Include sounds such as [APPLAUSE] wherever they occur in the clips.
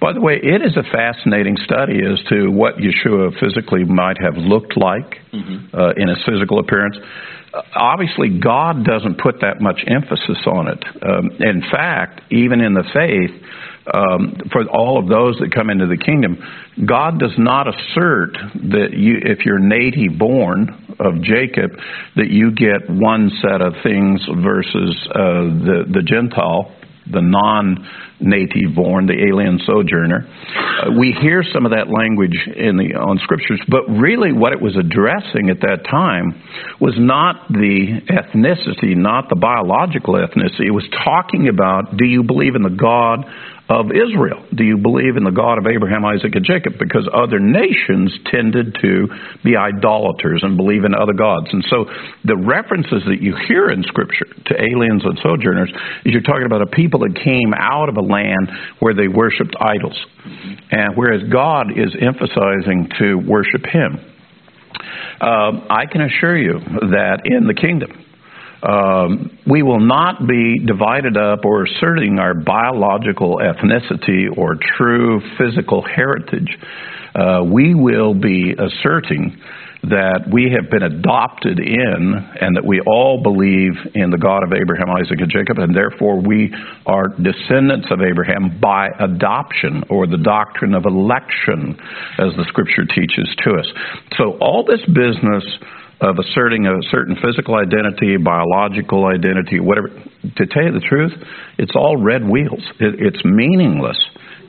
By the way, it is a fascinating study as to what Yeshua physically might have looked like mm-hmm. uh, in his physical appearance. Uh, obviously, God doesn't put that much emphasis on it. Um, in fact, even in the faith, um, for all of those that come into the kingdom, God does not assert that you, if you're native born of Jacob, that you get one set of things versus uh, the the Gentile the non-native born, the alien sojourner. Uh, we hear some of that language in the on scriptures, but really what it was addressing at that time was not the ethnicity, not the biological ethnicity. It was talking about do you believe in the God of Israel? Do you believe in the God of Abraham, Isaac, and Jacob? Because other nations tended to be idolaters and believe in other gods. And so the references that you hear in Scripture to aliens and sojourners is you're talking about a people that came out of a land where they worshiped idols. And whereas God is emphasizing to worship Him. Uh, I can assure you that in the kingdom, um, we will not be divided up or asserting our biological ethnicity or true physical heritage. Uh, we will be asserting that we have been adopted in and that we all believe in the God of Abraham, Isaac, and Jacob, and therefore we are descendants of Abraham by adoption or the doctrine of election, as the scripture teaches to us. So all this business of asserting a certain physical identity, biological identity, whatever. To tell you the truth, it's all red wheels. It, it's meaningless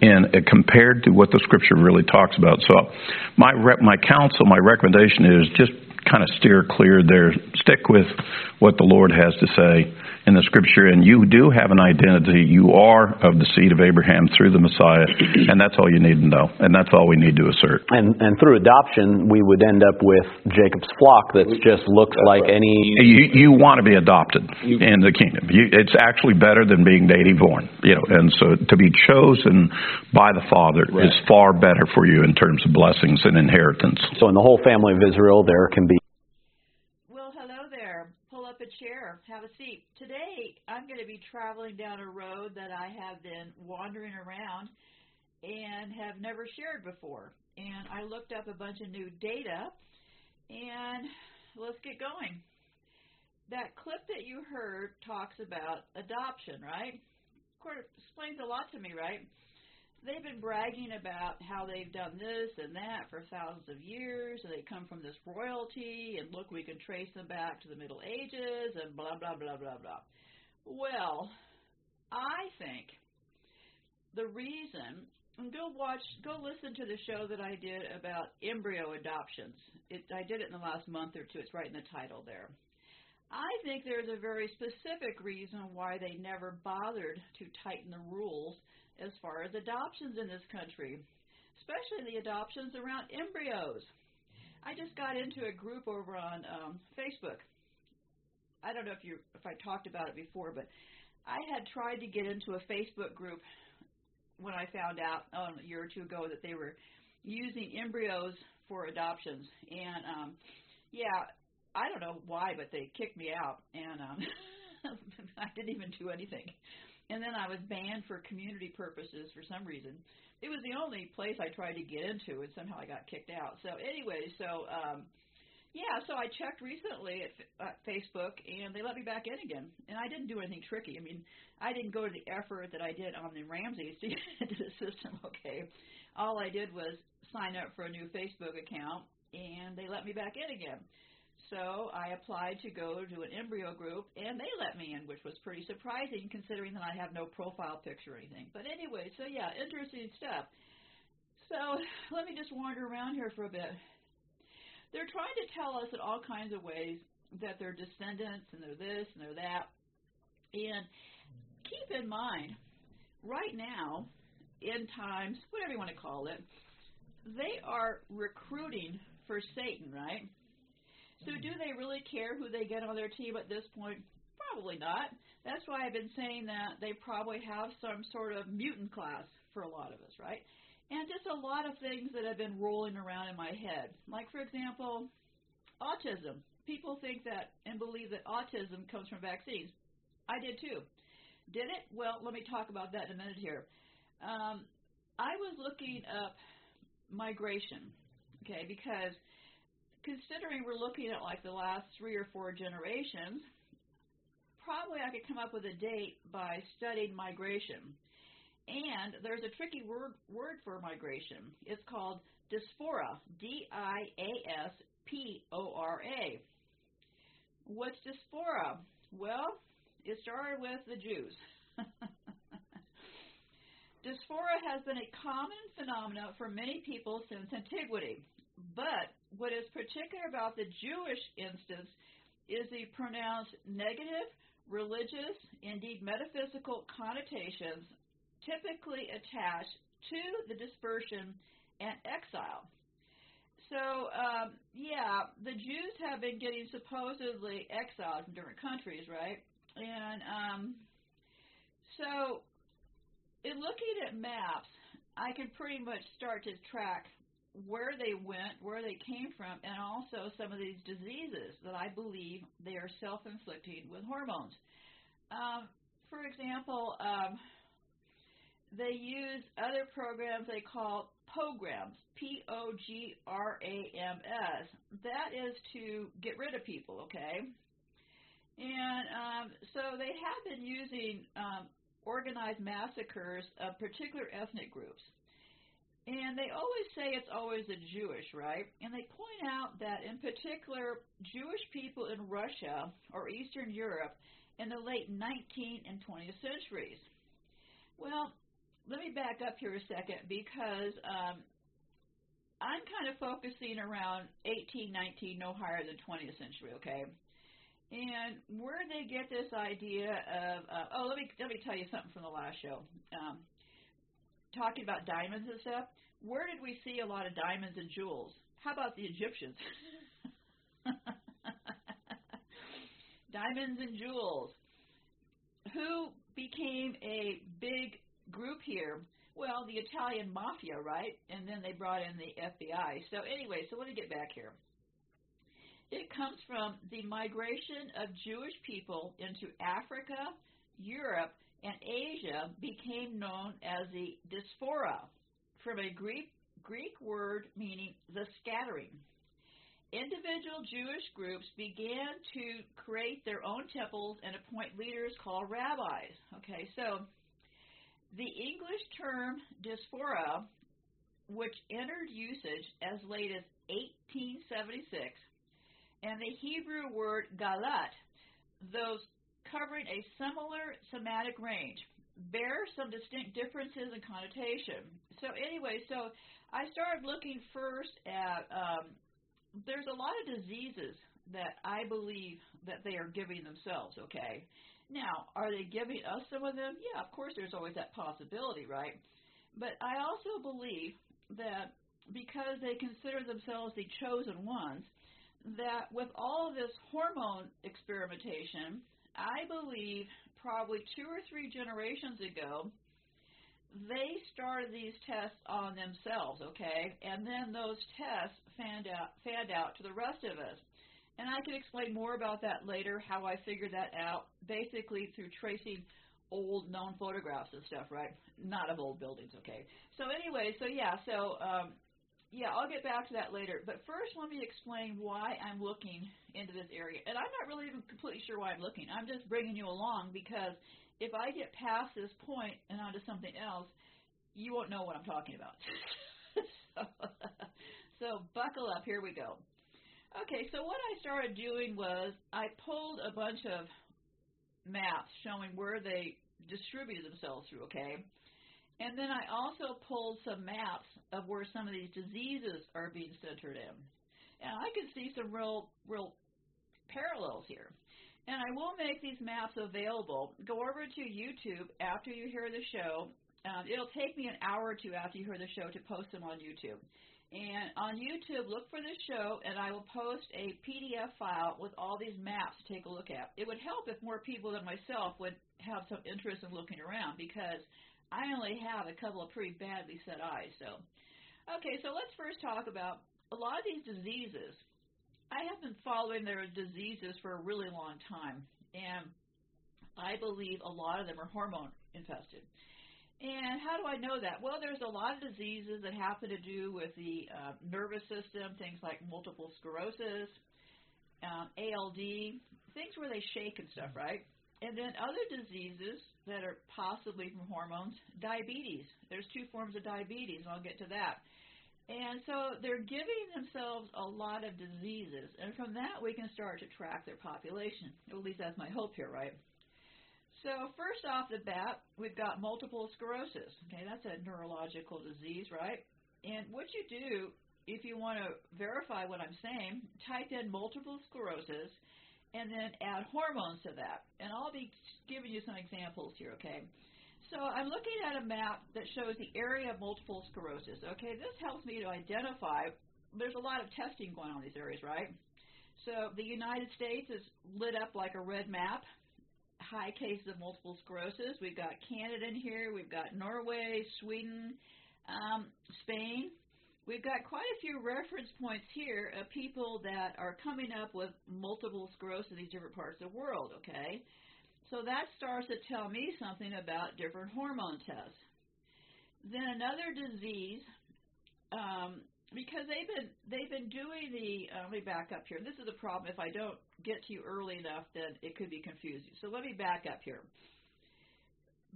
in uh, compared to what the scripture really talks about. So, my re- my counsel, my recommendation is just kind of steer clear there. Stick with what the Lord has to say in the scripture, and you do have an identity. You are of the seed of Abraham through the Messiah, and that's all you need to know, and that's all we need to assert. And and through adoption, we would end up with Jacob's flock that just looks that's like right. any. You you want to be adopted in the kingdom. You, it's actually better than being native born, you know. And so to be chosen by the Father right. is far better for you in terms of blessings and inheritance. So in the whole family of Israel, there can be chair, have a seat. Today, I'm going to be traveling down a road that I have been wandering around and have never shared before. And I looked up a bunch of new data, and let's get going. That clip that you heard talks about adoption, right? Of course, explains a lot to me, right? They've been bragging about how they've done this and that for thousands of years, and they come from this royalty, and look, we can trace them back to the Middle Ages, and blah, blah, blah, blah, blah. Well, I think the reason, and go watch, go listen to the show that I did about embryo adoptions. It, I did it in the last month or two. It's right in the title there. I think there's a very specific reason why they never bothered to tighten the rules as far as adoptions in this country, especially the adoptions around embryos. I just got into a group over on um, Facebook. I don't know if you if I talked about it before, but I had tried to get into a Facebook group when I found out um, a year or two ago that they were using embryos for adoptions, and um, yeah, I don't know why, but they kicked me out, and um, [LAUGHS] I didn't even do anything and then I was banned for community purposes for some reason. It was the only place I tried to get into, and somehow I got kicked out. So anyway, so um, yeah, so I checked recently at, at Facebook, and they let me back in again. And I didn't do anything tricky. I mean, I didn't go to the effort that I did on the Ramses to [LAUGHS] get into the system. Okay, all I did was sign up for a new Facebook account, and they let me back in again. So I applied to go to an embryo group, and they let me in, which was pretty surprising considering that I have no profile picture or anything. But anyway, so yeah, interesting stuff. So [SIGHS] let me just wander around here for a bit. They're trying to tell us in all kinds of ways that they're descendants and they're this and they're that. And keep in mind, right now, in times, whatever you want to call it, they are recruiting for Satan, right? So do they really care who they get on their team at this point? Probably not. That's why I've been saying that they probably have some sort of mutant class for a lot of us, right? And just a lot of things that have been rolling around in my head. Like, for example, autism. People think that and believe that autism comes from vaccines. I did too. Did it? Well, let me talk about that in a minute here. Um, I was looking up migration, okay, because considering we're looking at like the last three or four generations, probably I could come up with a date by studying migration. And there's a tricky word word for migration. It's called diaspora. D I A S P O R A. What's diaspora? Well, it started with the Jews. [LAUGHS] Diaspora has been a common phenomenon for many people since antiquity. But what is particular about the Jewish instance is the pronounced negative, religious, indeed metaphysical connotations typically attached to the dispersion and exile. So, um, yeah, the Jews have been getting supposedly exiled from different countries, right? And um, so in looking at maps, I can pretty much start to track where they went, where they came from, and also some of these diseases that I believe they are self-inflicting with hormones. Um, for example, um, they use other programs they call pogroms, P-O-G-R-A-M-S. That is to get rid of people, okay? And um, so they have been using um, organized massacres of particular ethnic groups. And they always say it's always the Jewish, right? And they point out that in particular, Jewish people in Russia or Eastern Europe in the late 19th and 20th centuries. Well, let me back up here a second because um, I'm kind of focusing around 18, 19, no higher than 20th century, okay? And where they get this idea of, uh, oh, let me let me tell you something from the last show. Um, talking about diamonds and stuff. Where did we see a lot of diamonds and jewels? How about the Egyptians? [LAUGHS] diamonds and jewels. Who became a big group here? Well, the Italian mafia, right? And then they brought in the FBI. So anyway, so let me get back here. It comes from the migration of Jewish people into Africa, Europe, and Asia became known as the diaspora, from a Greek, Greek word meaning the scattering. Individual Jewish groups began to create their own temples and appoint leaders called rabbis. Okay, so the English term diaspora, which entered usage as late as 1876, and the Hebrew word galut, those covering a similar semantic range, bear some distinct differences in connotation. So anyway, so I started looking first at um, there's a lot of diseases that I believe that they are giving themselves. Okay, now are they giving us some of them? Yeah, of course. There's always that possibility, right? But I also believe that because they consider themselves the chosen ones, that with all this hormone experimentation, I believe probably two or three generations ago, they started these tests on themselves, okay? And then those tests fanned out, fanned out to the rest of us. And I can explain more about that later, how I figured that out, basically through tracing old known photographs and stuff, right? Not of old buildings, okay? So anyway, so yeah, so um, yeah, I'll get back to that later. But first, let me explain why I'm looking into this area. And I'm not really even completely sure why I'm looking. I'm just bringing you along because if I get past this point and onto something else, you won't know what I'm talking about. so, [LAUGHS] so buckle up. Here we go. Okay, so what I started doing was I pulled a bunch of maps showing where they distributed themselves through, okay? And then I also pulled some maps of where some of these diseases are being centered in. And I can see some real, real parallels here. And I will make these maps available. Go over to YouTube after you hear the show. Um, it'll take me an hour or two after you hear the show to post them on YouTube. And on YouTube, look for this show, and I will post a PDF file with all these maps to take a look at. It would help if more people than myself would have some interest in looking around because I only have a couple of pretty badly set eyes. So, okay, so let's first talk about a lot of these diseases. I have been following their diseases for a really long time, and I believe a lot of them are hormone infested. And how do I know that? Well, there's a lot of diseases that happen to do with the uh, nervous system, things like multiple sclerosis, um, ALD, things where they shake and stuff, right? And then other diseases that are possibly from hormones, diabetes. There's two forms of diabetes, and I'll get to that. And so they're giving themselves a lot of diseases, and from that we can start to track their population. At least that's my hope here, right? So first off the bat, we've got multiple sclerosis. Okay, that's a neurological disease, right? And what you do if you want to verify what I'm saying, type in multiple sclerosis and then add hormones to that. And I'll be giving you some examples here, okay? So I'm looking at a map that shows the area of multiple sclerosis. Okay, this helps me to identify. There's a lot of testing going on in these areas, right? So the United States is lit up like a red map. High cases of multiple sclerosis. We've got Canada in here. We've got Norway, Sweden, um, Spain. We've got quite a few reference points here of people that are coming up with multiple sclerosis in these different parts of the world, okay? So that starts to tell me something about different hormone tests. Then another disease, um, because they've been they've been doing the. Uh, let me back up here. This is a problem. If I don't get to you early enough, then it could be confusing. So let me back up here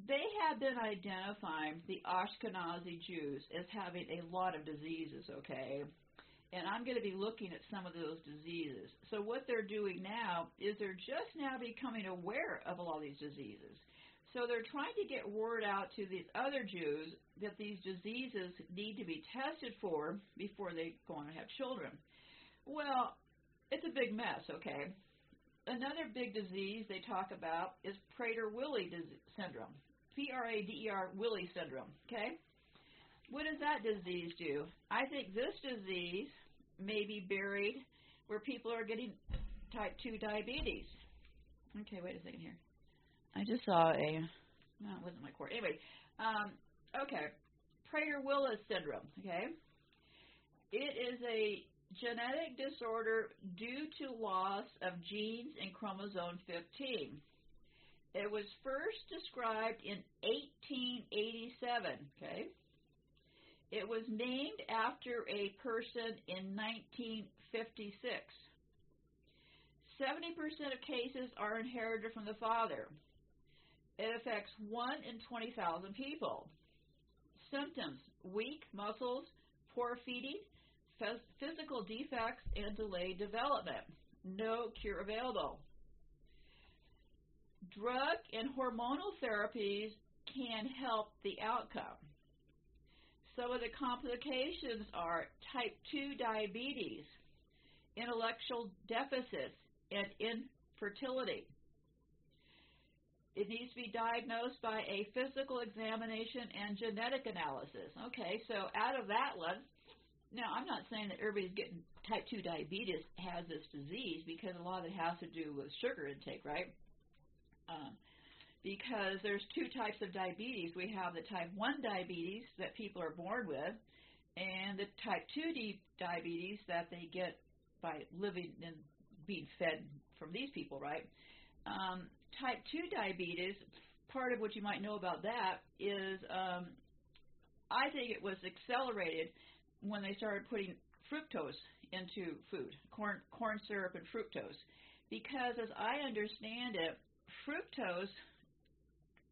they have been identifying the Ashkenazi Jews as having a lot of diseases, okay? And I'm going to be looking at some of those diseases. So what they're doing now is they're just now becoming aware of a lot of these diseases. So they're trying to get word out to these other Jews that these diseases need to be tested for before they go on and have children. Well, it's a big mess, okay? Another big disease they talk about is Prader-Willi syndrome. P-R-A-D-E-R Willi syndrome. Okay, what does that disease do? I think this disease may be buried where people are getting type two diabetes. Okay, wait a second here. I just saw a. No, it wasn't my cord. Anyway, um, okay, Prader-Willi syndrome. Okay, it is a genetic disorder due to loss of genes in chromosome 15. It was first described in 1887, okay? It was named after a person in 1956. 70% of cases are inherited from the father. It affects 1 in 20,000 people. Symptoms weak muscles, poor feeding, physical defects and delayed development. No cure available. Drug and hormonal therapies can help the outcome. Some of the complications are type 2 diabetes, intellectual deficits, and infertility. It needs to be diagnosed by a physical examination and genetic analysis. Okay, so out of that one, now, I'm not saying that everybody's getting type 2 diabetes has this disease because a lot of it has to do with sugar intake, right? Um, because there's two types of diabetes. We have the type 1 diabetes that people are born with, and the type 2 diabetes that they get by living and being fed from these people, right? Um, type 2 diabetes, part of what you might know about that is um, I think it was accelerated when they started putting fructose into food, corn, corn syrup and fructose. Because as I understand it, fructose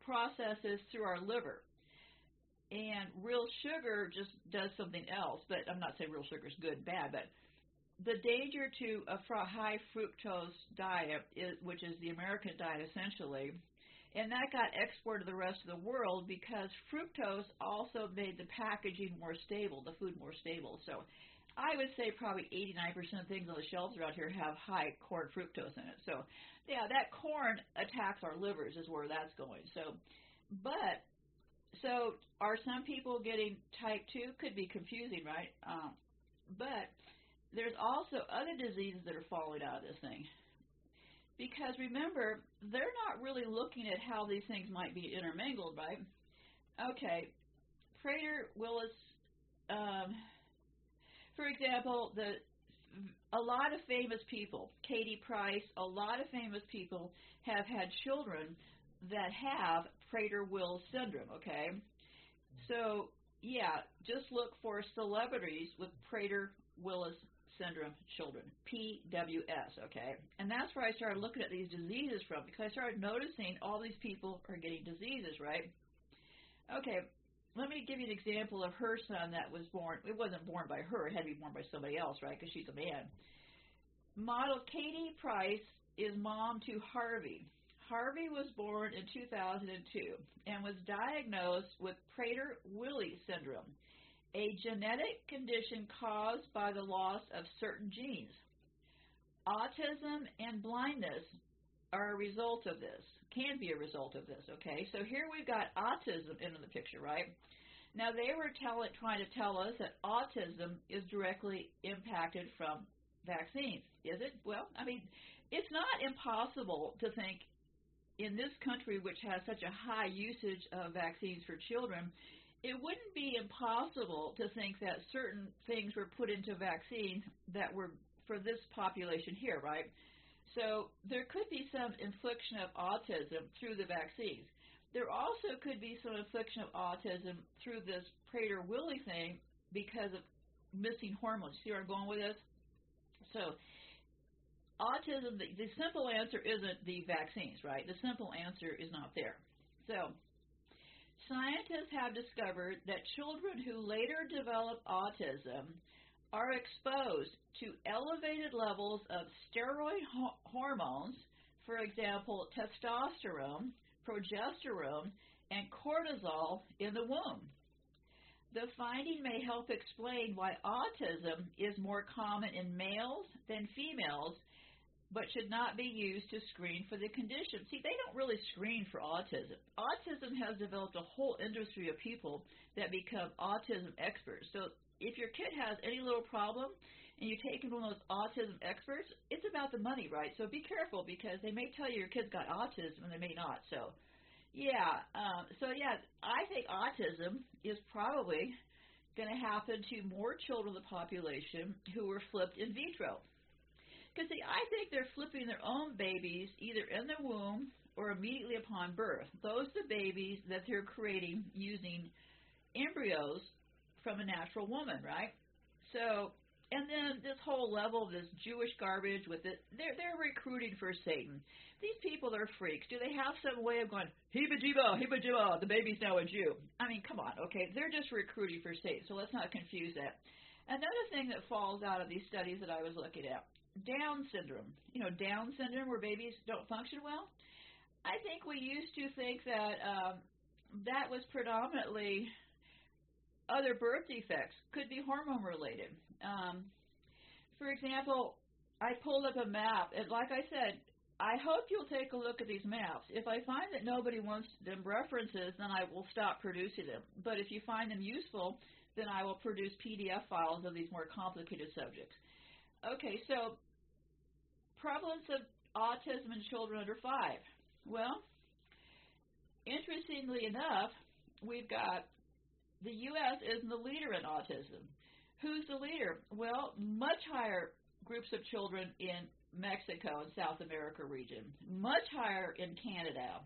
processes through our liver. And real sugar just does something else, but I'm not saying real sugar is good, bad, but the danger to a high fructose diet, is, which is the American diet essentially, and that got exported to the rest of the world because fructose also made the packaging more stable, the food more stable. So I would say probably 89% of things on the shelves around here have high corn fructose in it. So yeah, that corn attacks our livers is where that's going. So, but so are some people getting type 2? Could be confusing, right? Um, but there's also other diseases that are falling out of this thing. Because remember, they're not really looking at how these things might be intermingled, right? Okay, Prader Willis, um, for example, the a lot of famous people, Katie Price, a lot of famous people have had children that have Prader-Wills syndrome. Okay, so yeah, just look for celebrities with Prader Willis syndrome children, PWS, okay? And that's where I started looking at these diseases from because I started noticing all these people are getting diseases, right? Okay, let me give you an example of her son that was born. It wasn't born by her, it had to be born by somebody else, right? Because she's a man. Model Katie Price is mom to Harvey. Harvey was born in 2002 and was diagnosed with Prader-Willi syndrome, a genetic condition caused by the loss of certain genes. Autism and blindness are a result of this, can be a result of this, okay? So here we've got autism in the picture, right? Now they were tell, trying to tell us that autism is directly impacted from vaccines. Is it? Well, I mean, it's not impossible to think in this country, which has such a high usage of vaccines for children, it wouldn't be impossible to think that certain things were put into vaccines that were for this population here, right? So there could be some infliction of autism through the vaccines. There also could be some infliction of autism through this Prader-Willi thing because of missing hormones. See where I'm going with this? So autism, the, the simple answer isn't the vaccines, right? The simple answer is not there. So, scientists have discovered that children who later develop autism are exposed to elevated levels of steroid ho- hormones, for example, testosterone, progesterone, and cortisol in the womb. The finding may help explain why autism is more common in males than females but should not be used to screen for the condition. See, they don't really screen for autism. Autism has developed a whole industry of people that become autism experts. So if your kid has any little problem and you take him to one of those autism experts, it's about the money, right? So be careful because they may tell you your kid's got autism and they may not. So, yeah. Um, so, yeah, I think autism is probably going to happen to more children in the population who were flipped in vitro. Because see, I think they're flipping their own babies either in the womb or immediately upon birth. Those are the babies that they're creating using embryos from a natural woman, right? So, and then this whole level of this Jewish garbage with it, they're they're recruiting for Satan. These people are freaks. Do they have some way of going, heba jiba, the baby's now a Jew? I mean, come on, okay? They're just recruiting for Satan, so let's not confuse that. Another thing that falls out of these studies that I was looking at down syndrome. You know, Down syndrome where babies don't function well. I think we used to think that um, that was predominantly other birth defects, could be hormone related. Um, for example, I pulled up a map, and like I said, I hope you'll take a look at these maps. If I find that nobody wants them references, then I will stop producing them. But if you find them useful, then I will produce PDF files of these more complicated subjects. Okay, so prevalence of autism in children under five. Well, interestingly enough, we've got the U.S. is the leader in autism. Who's the leader? Well, much higher groups of children in Mexico and South America region, much higher in Canada,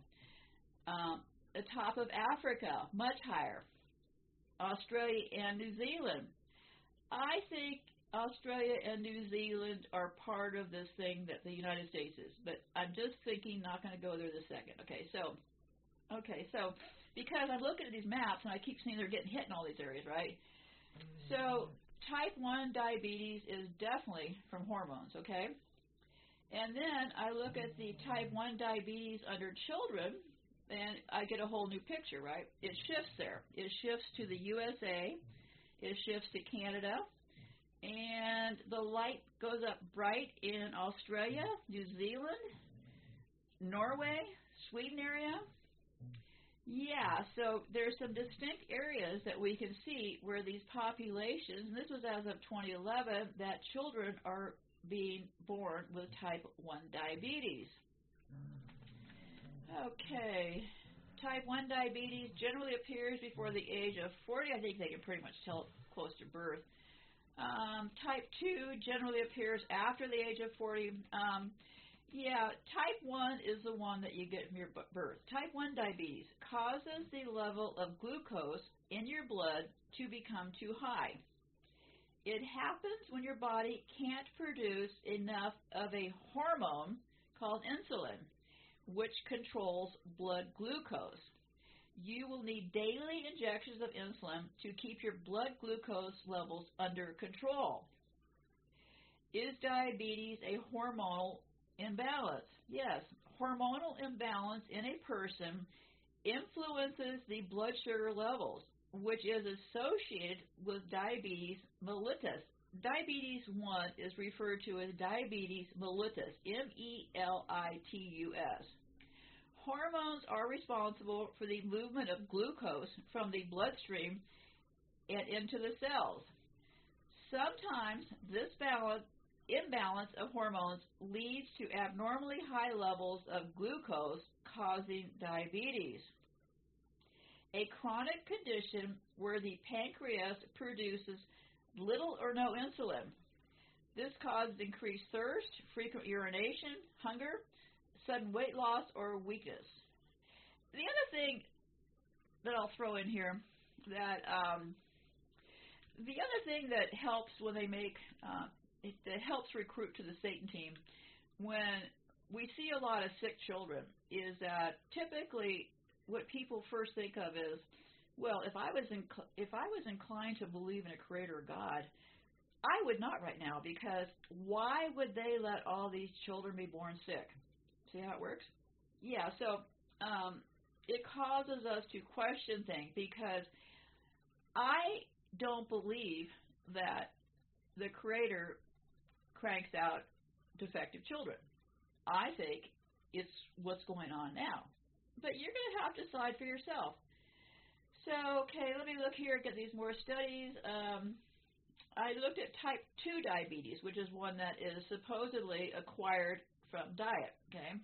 um, the top of Africa, much higher, Australia and New Zealand. I think Australia and New Zealand are part of this thing that the United States is, but I'm just thinking not going to go there this second. Okay, so, okay, so because I'm looking at these maps and I keep seeing they're getting hit in all these areas, right? So type 1 diabetes is definitely from hormones, okay? And then I look at the type 1 diabetes under children, and I get a whole new picture, right? It shifts there. It shifts to the USA, it shifts to Canada, and the light goes up bright in Australia, New Zealand, Norway, Sweden area. Yeah, so there's some distinct areas that we can see where these populations, and this was as of 2011, that children are being born with type 1 diabetes. Okay, type 1 diabetes generally appears before the age of 40. I think they can pretty much tell close to birth. Um, type 2 generally appears after the age of 40. Um, yeah, type 1 is the one that you get from your birth. Type 1 diabetes causes the level of glucose in your blood to become too high. It happens when your body can't produce enough of a hormone called insulin, which controls blood glucose. You will need daily injections of insulin to keep your blood glucose levels under control. Is diabetes a hormonal imbalance? Yes, hormonal imbalance in a person influences the blood sugar levels, which is associated with diabetes mellitus. Diabetes 1 is referred to as diabetes mellitus, M E L I T U S. Hormones are responsible for the movement of glucose from the bloodstream and into the cells. Sometimes this balance, imbalance of hormones leads to abnormally high levels of glucose, causing diabetes. A chronic condition where the pancreas produces little or no insulin. This causes increased thirst, frequent urination, hunger, sudden weight loss, or weakness. The other thing that I'll throw in here that um, the other thing that helps when they make uh, it, that helps recruit to the Satan team when we see a lot of sick children is that typically what people first think of is, well, if I was inc- if I was inclined to believe in a creator God, I would not right now because why would they let all these children be born sick? See how it works? Yeah, so um, it causes us to question things because I don't believe that the creator cranks out defective children. I think it's what's going on now. But you're going to have to decide for yourself. So, okay, let me look here, get these more studies. Um, I looked at type 2 diabetes, which is one that is supposedly acquired from diet, okay?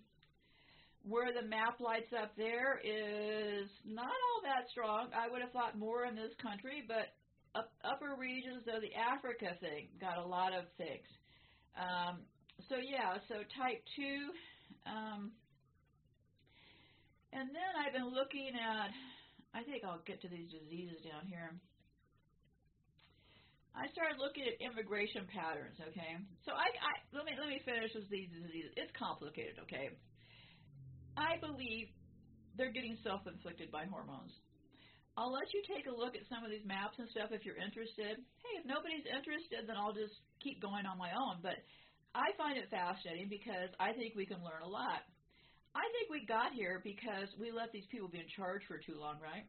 Where the map lights up there is not all that strong. I would have thought more in this country, but up, upper regions of the Africa thing got a lot of things. Um, so yeah, so type 2. Um, and then I've been looking at, I think I'll get to these diseases down here. I started looking at immigration patterns, okay? So I, I let me let me finish with these diseases. It's complicated, okay? I believe they're getting self-inflicted by hormones. I'll let you take a look at some of these maps and stuff if you're interested. Hey, if nobody's interested, then I'll just keep going on my own. But I find it fascinating because I think we can learn a lot. I think we got here because we let these people be in charge for too long, right?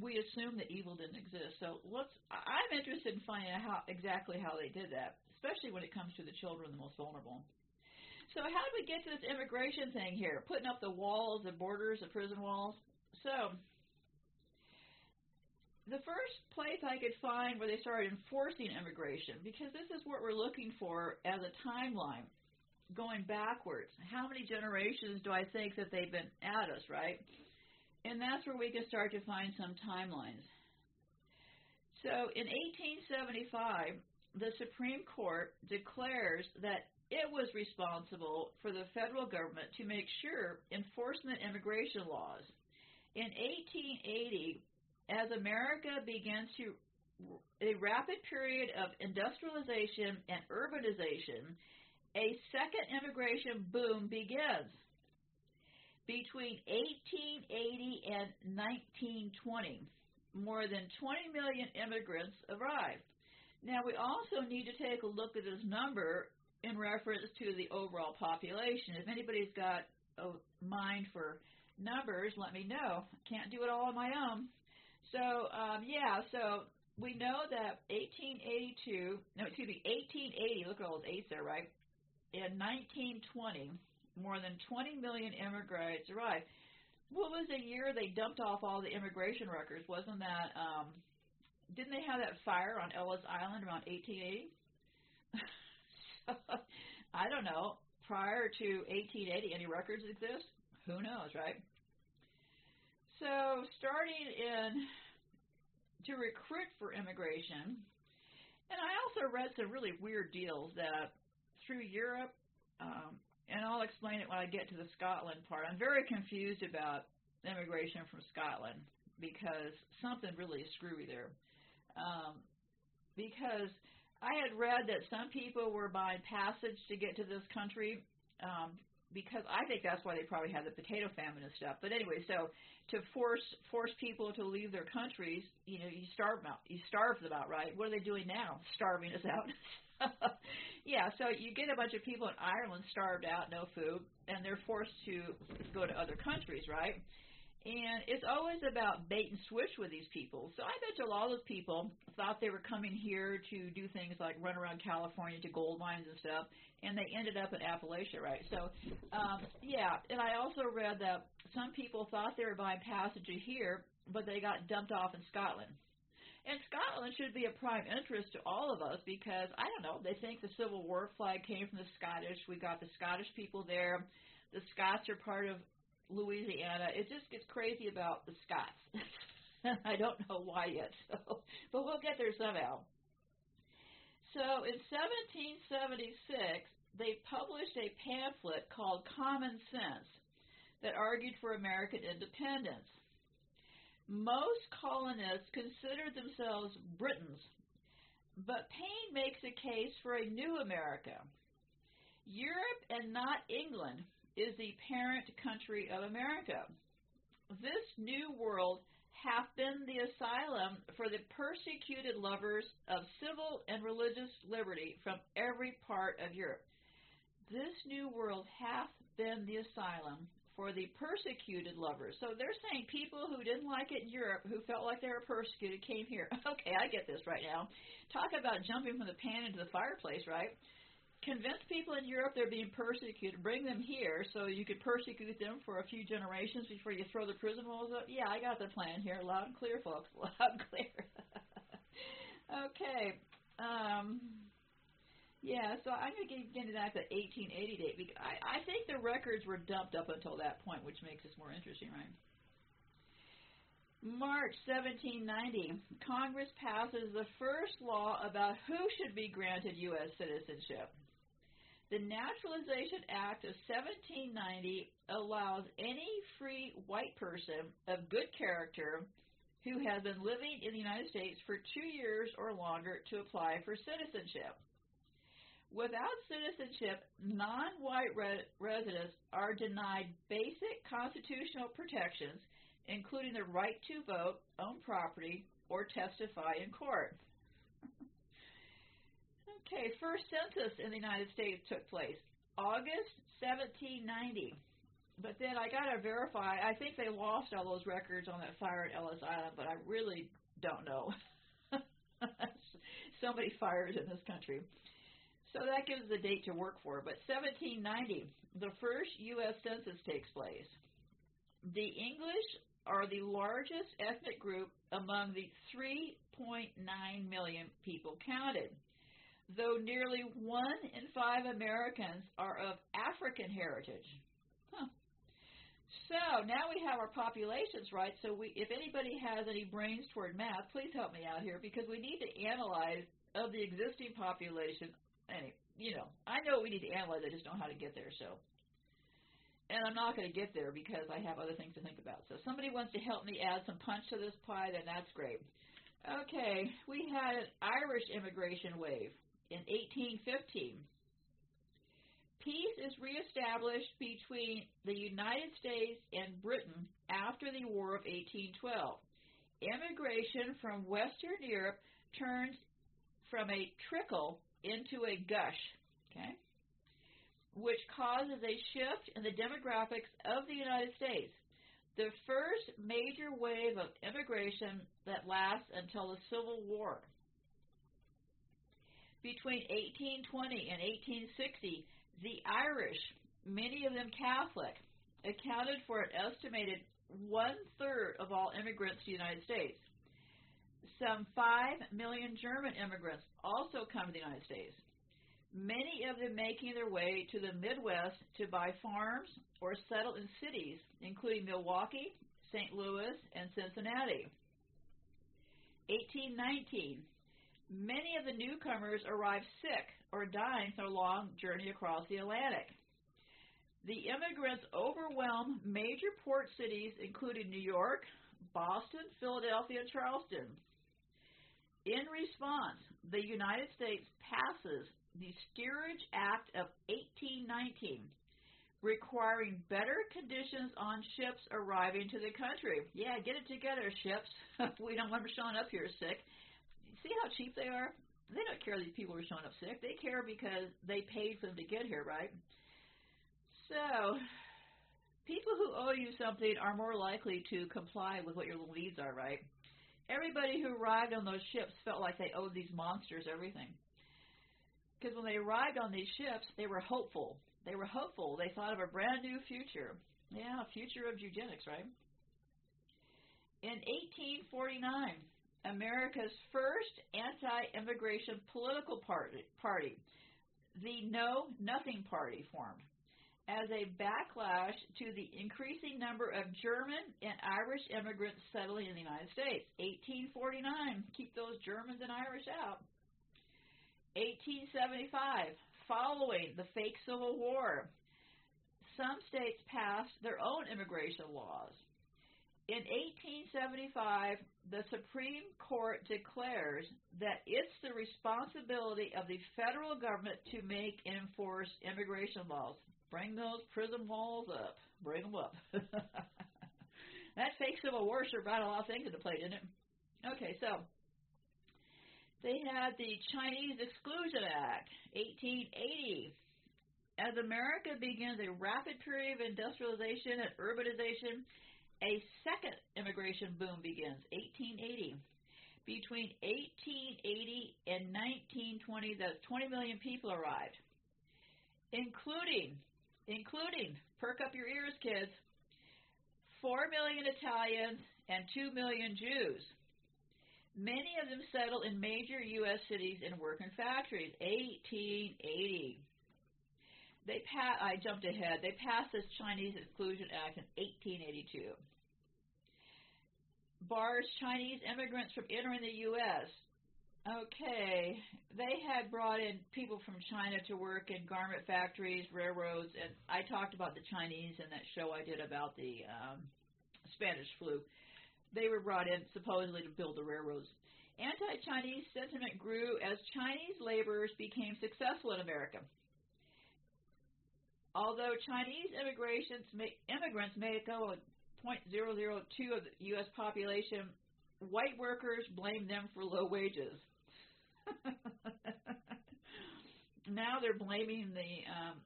We assumed that evil didn't exist. So let's. I'm interested in finding out how exactly how they did that, especially when it comes to the children, the most vulnerable. So how did we get to this immigration thing here? Putting up the walls, the borders, the prison walls. So the first place I could find where they started enforcing immigration, because this is what we're looking for as a timeline going backwards. How many generations do I think that they've been at us, right? And that's where we can start to find some timelines. So in 1875, the Supreme Court declares that it was responsible for the federal government to make sure enforcement immigration laws. In 1880, as America begins to a rapid period of industrialization and urbanization, a second immigration boom begins. Between 1880 and 1920, more than 20 million immigrants arrived. Now, we also need to take a look at this number in reference to the overall population. If anybody's got a mind for numbers, let me know. Can't do it all on my own. So, um, yeah, so we know that 1882, no, excuse me, 1880, look at all those eights there, right? in 1920, more than 20 million immigrants arrived. What was the year they dumped off all the immigration records? Wasn't that, um, didn't they have that fire on Ellis Island around 1880? [LAUGHS] I don't know. Prior to 1880, any records exist? Who knows, right? So, starting in to recruit for immigration, and I also read some really weird deals that through Europe, um, and I'll explain it when I get to the Scotland part. I'm very confused about immigration from Scotland because something really is screwy there. Um, because I had read that some people were buying passage to get to this country um, because I think that's why they probably had the potato famine and stuff. But anyway, so to force force people to leave their countries, you know, you starve them out. You starve them out, right? What are they doing now? [LAUGHS] Starving us out. [LAUGHS] yeah, so you get a bunch of people in Ireland starved out, no food, and they're forced to go to other countries, right? And it's always about bait and switch with these people. So I bet you a lot of those people thought they were coming here to do things like run around California to gold mines and stuff, and they ended up in Appalachia, right? So, um, yeah, and I also read that some people thought they were buying passage here, but they got dumped off in Scotland. And Scotland should be a prime interest to all of us because, I don't know, they think the Civil War flag came from the Scottish. We got the Scottish people there. The Scots are part of Louisiana. It just gets crazy about the Scots. [LAUGHS] I don't know why yet, [LAUGHS] so but we'll get there somehow. So in 1776, they published a pamphlet called Common Sense that argued for American independence. Most colonists considered themselves Britons, but Paine makes a case for a new America. Europe and not England is the parent country of America. This new world hath been the asylum for the persecuted lovers of civil and religious liberty from every part of Europe. This new world hath been the asylum for the persecuted lovers. So they're saying people who didn't like it in Europe, who felt like they were persecuted, came here. [LAUGHS] Okay, I get this right now. Talk about jumping from the pan into the fireplace, right? convince people in Europe they're being persecuted, bring them here so you could persecute them for a few generations before you throw the prison walls up. Yeah, I got the plan here, loud and clear, folks, [LAUGHS] loud and clear. [LAUGHS] okay. Um, yeah, so I'm going to get into that the 1880 date because I, I think the records were dumped up until that point, which makes this more interesting, right? March 1790, Congress passes the first law about who should be granted U.S. citizenship. The Naturalization Act of 1790 allows any free white person of good character who has been living in the United States for two years or longer to apply for citizenship. Without citizenship, non white re- residents are denied basic constitutional protections, including the right to vote, own property, or testify in court. [LAUGHS] Okay, first census in the United States took place August 1790. But then I got to verify. I think they lost all those records on that fire at Ellis Island, but I really don't know. [LAUGHS] so many fires in this country. So that gives the date to work for. But 1790, the first U.S. census takes place. The English are the largest ethnic group among the 3.9 million people counted though nearly one in five Americans are of African heritage. Huh. So now we have our populations right. So we, if anybody has any brains toward math, please help me out here because we need to analyze of the existing population. Any, you know, I know we need to analyze. I just don't know how to get there. So, and I'm not going to get there because I have other things to think about. So, if somebody wants to help me add some punch to this pie, then that's great. Okay, we had an Irish immigration wave in 1815. Peace is reestablished between the United States and Britain after the War of 1812. Immigration from Western Europe turns from a trickle into a gush, okay, which causes a shift in the demographics of the United States. The first major wave of immigration that lasts until the Civil War. Between 1820 and 1860, the Irish, many of them Catholic, accounted for an estimated one third of all immigrants to the United States. Some 5 million German immigrants also come to the United States, many of them making their way to the Midwest to buy farms or settle in cities, including Milwaukee, St. Louis, and Cincinnati. 1819, Many of the newcomers arrived sick or dying from a long journey across the Atlantic. The immigrants overwhelmed major port cities, including New York, Boston, Philadelphia, and Charleston. In response, the United States passes the Steerage Act of 1819, requiring better conditions on ships arriving to the country. Yeah, get it together, ships. [LAUGHS] we don't want them showing up here sick. See how cheap they are? They don't care these people are showing up sick. They care because they paid for them to get here, right? So, people who owe you something are more likely to comply with what your needs are, right? Everybody who arrived on those ships felt like they owed these monsters everything. Because when they arrived on these ships, they were hopeful. They were hopeful. They thought of a brand new future. Yeah, future of eugenics, right? In 1849, America's first anti-immigration political party, party, the Know Nothing Party, formed as a backlash to the increasing number of German and Irish immigrants settling in the United States. 1849, keep those Germans and Irish out. 1875, following the fake Civil War, some states passed their own immigration laws. In 1875, the Supreme Court declares that it's the responsibility of the federal government to make and enforce immigration laws. Bring those prison walls up. Bring [LAUGHS] them up. that fake Civil sure brought a lot of things into play, didn't it? Okay, so they had the Chinese Exclusion Act, 1880. As America begins a rapid period of industrialization and urbanization, a second immigration boom begins, 1880. Between 1880 and 1920, the 20 million people arrived, including including, perk up your ears, kids, 4 million Italians and 2 million Jews. Many of them settle in major U.S. cities and work in factories. 1880. They pa- I jumped ahead. They passed this Chinese Exclusion Act in 1882. Bars Chinese immigrants from entering the U.S. Okay, they had brought in people from China to work in garment factories, railroads, and I talked about the Chinese in that show I did about the um, Spanish flu. They were brought in supposedly to build the railroads. Anti-Chinese sentiment grew as Chinese laborers became successful in America. Although Chinese immigrants make up 0.002 of the U.S. population, white workers blame them for low wages. [LAUGHS] now they're blaming the um,